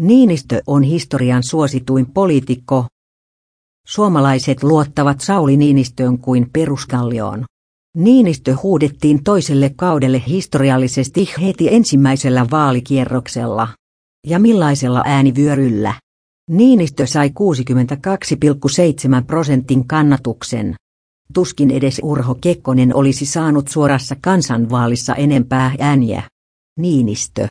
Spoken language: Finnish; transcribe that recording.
Niinistö on historian suosituin poliitikko. Suomalaiset luottavat Sauli Niinistöön kuin peruskallioon. Niinistö huudettiin toiselle kaudelle historiallisesti heti ensimmäisellä vaalikierroksella. Ja millaisella äänivyöryllä? Niinistö sai 62,7 prosentin kannatuksen. Tuskin edes Urho Kekkonen olisi saanut suorassa kansanvaalissa enempää ääniä. Niinistö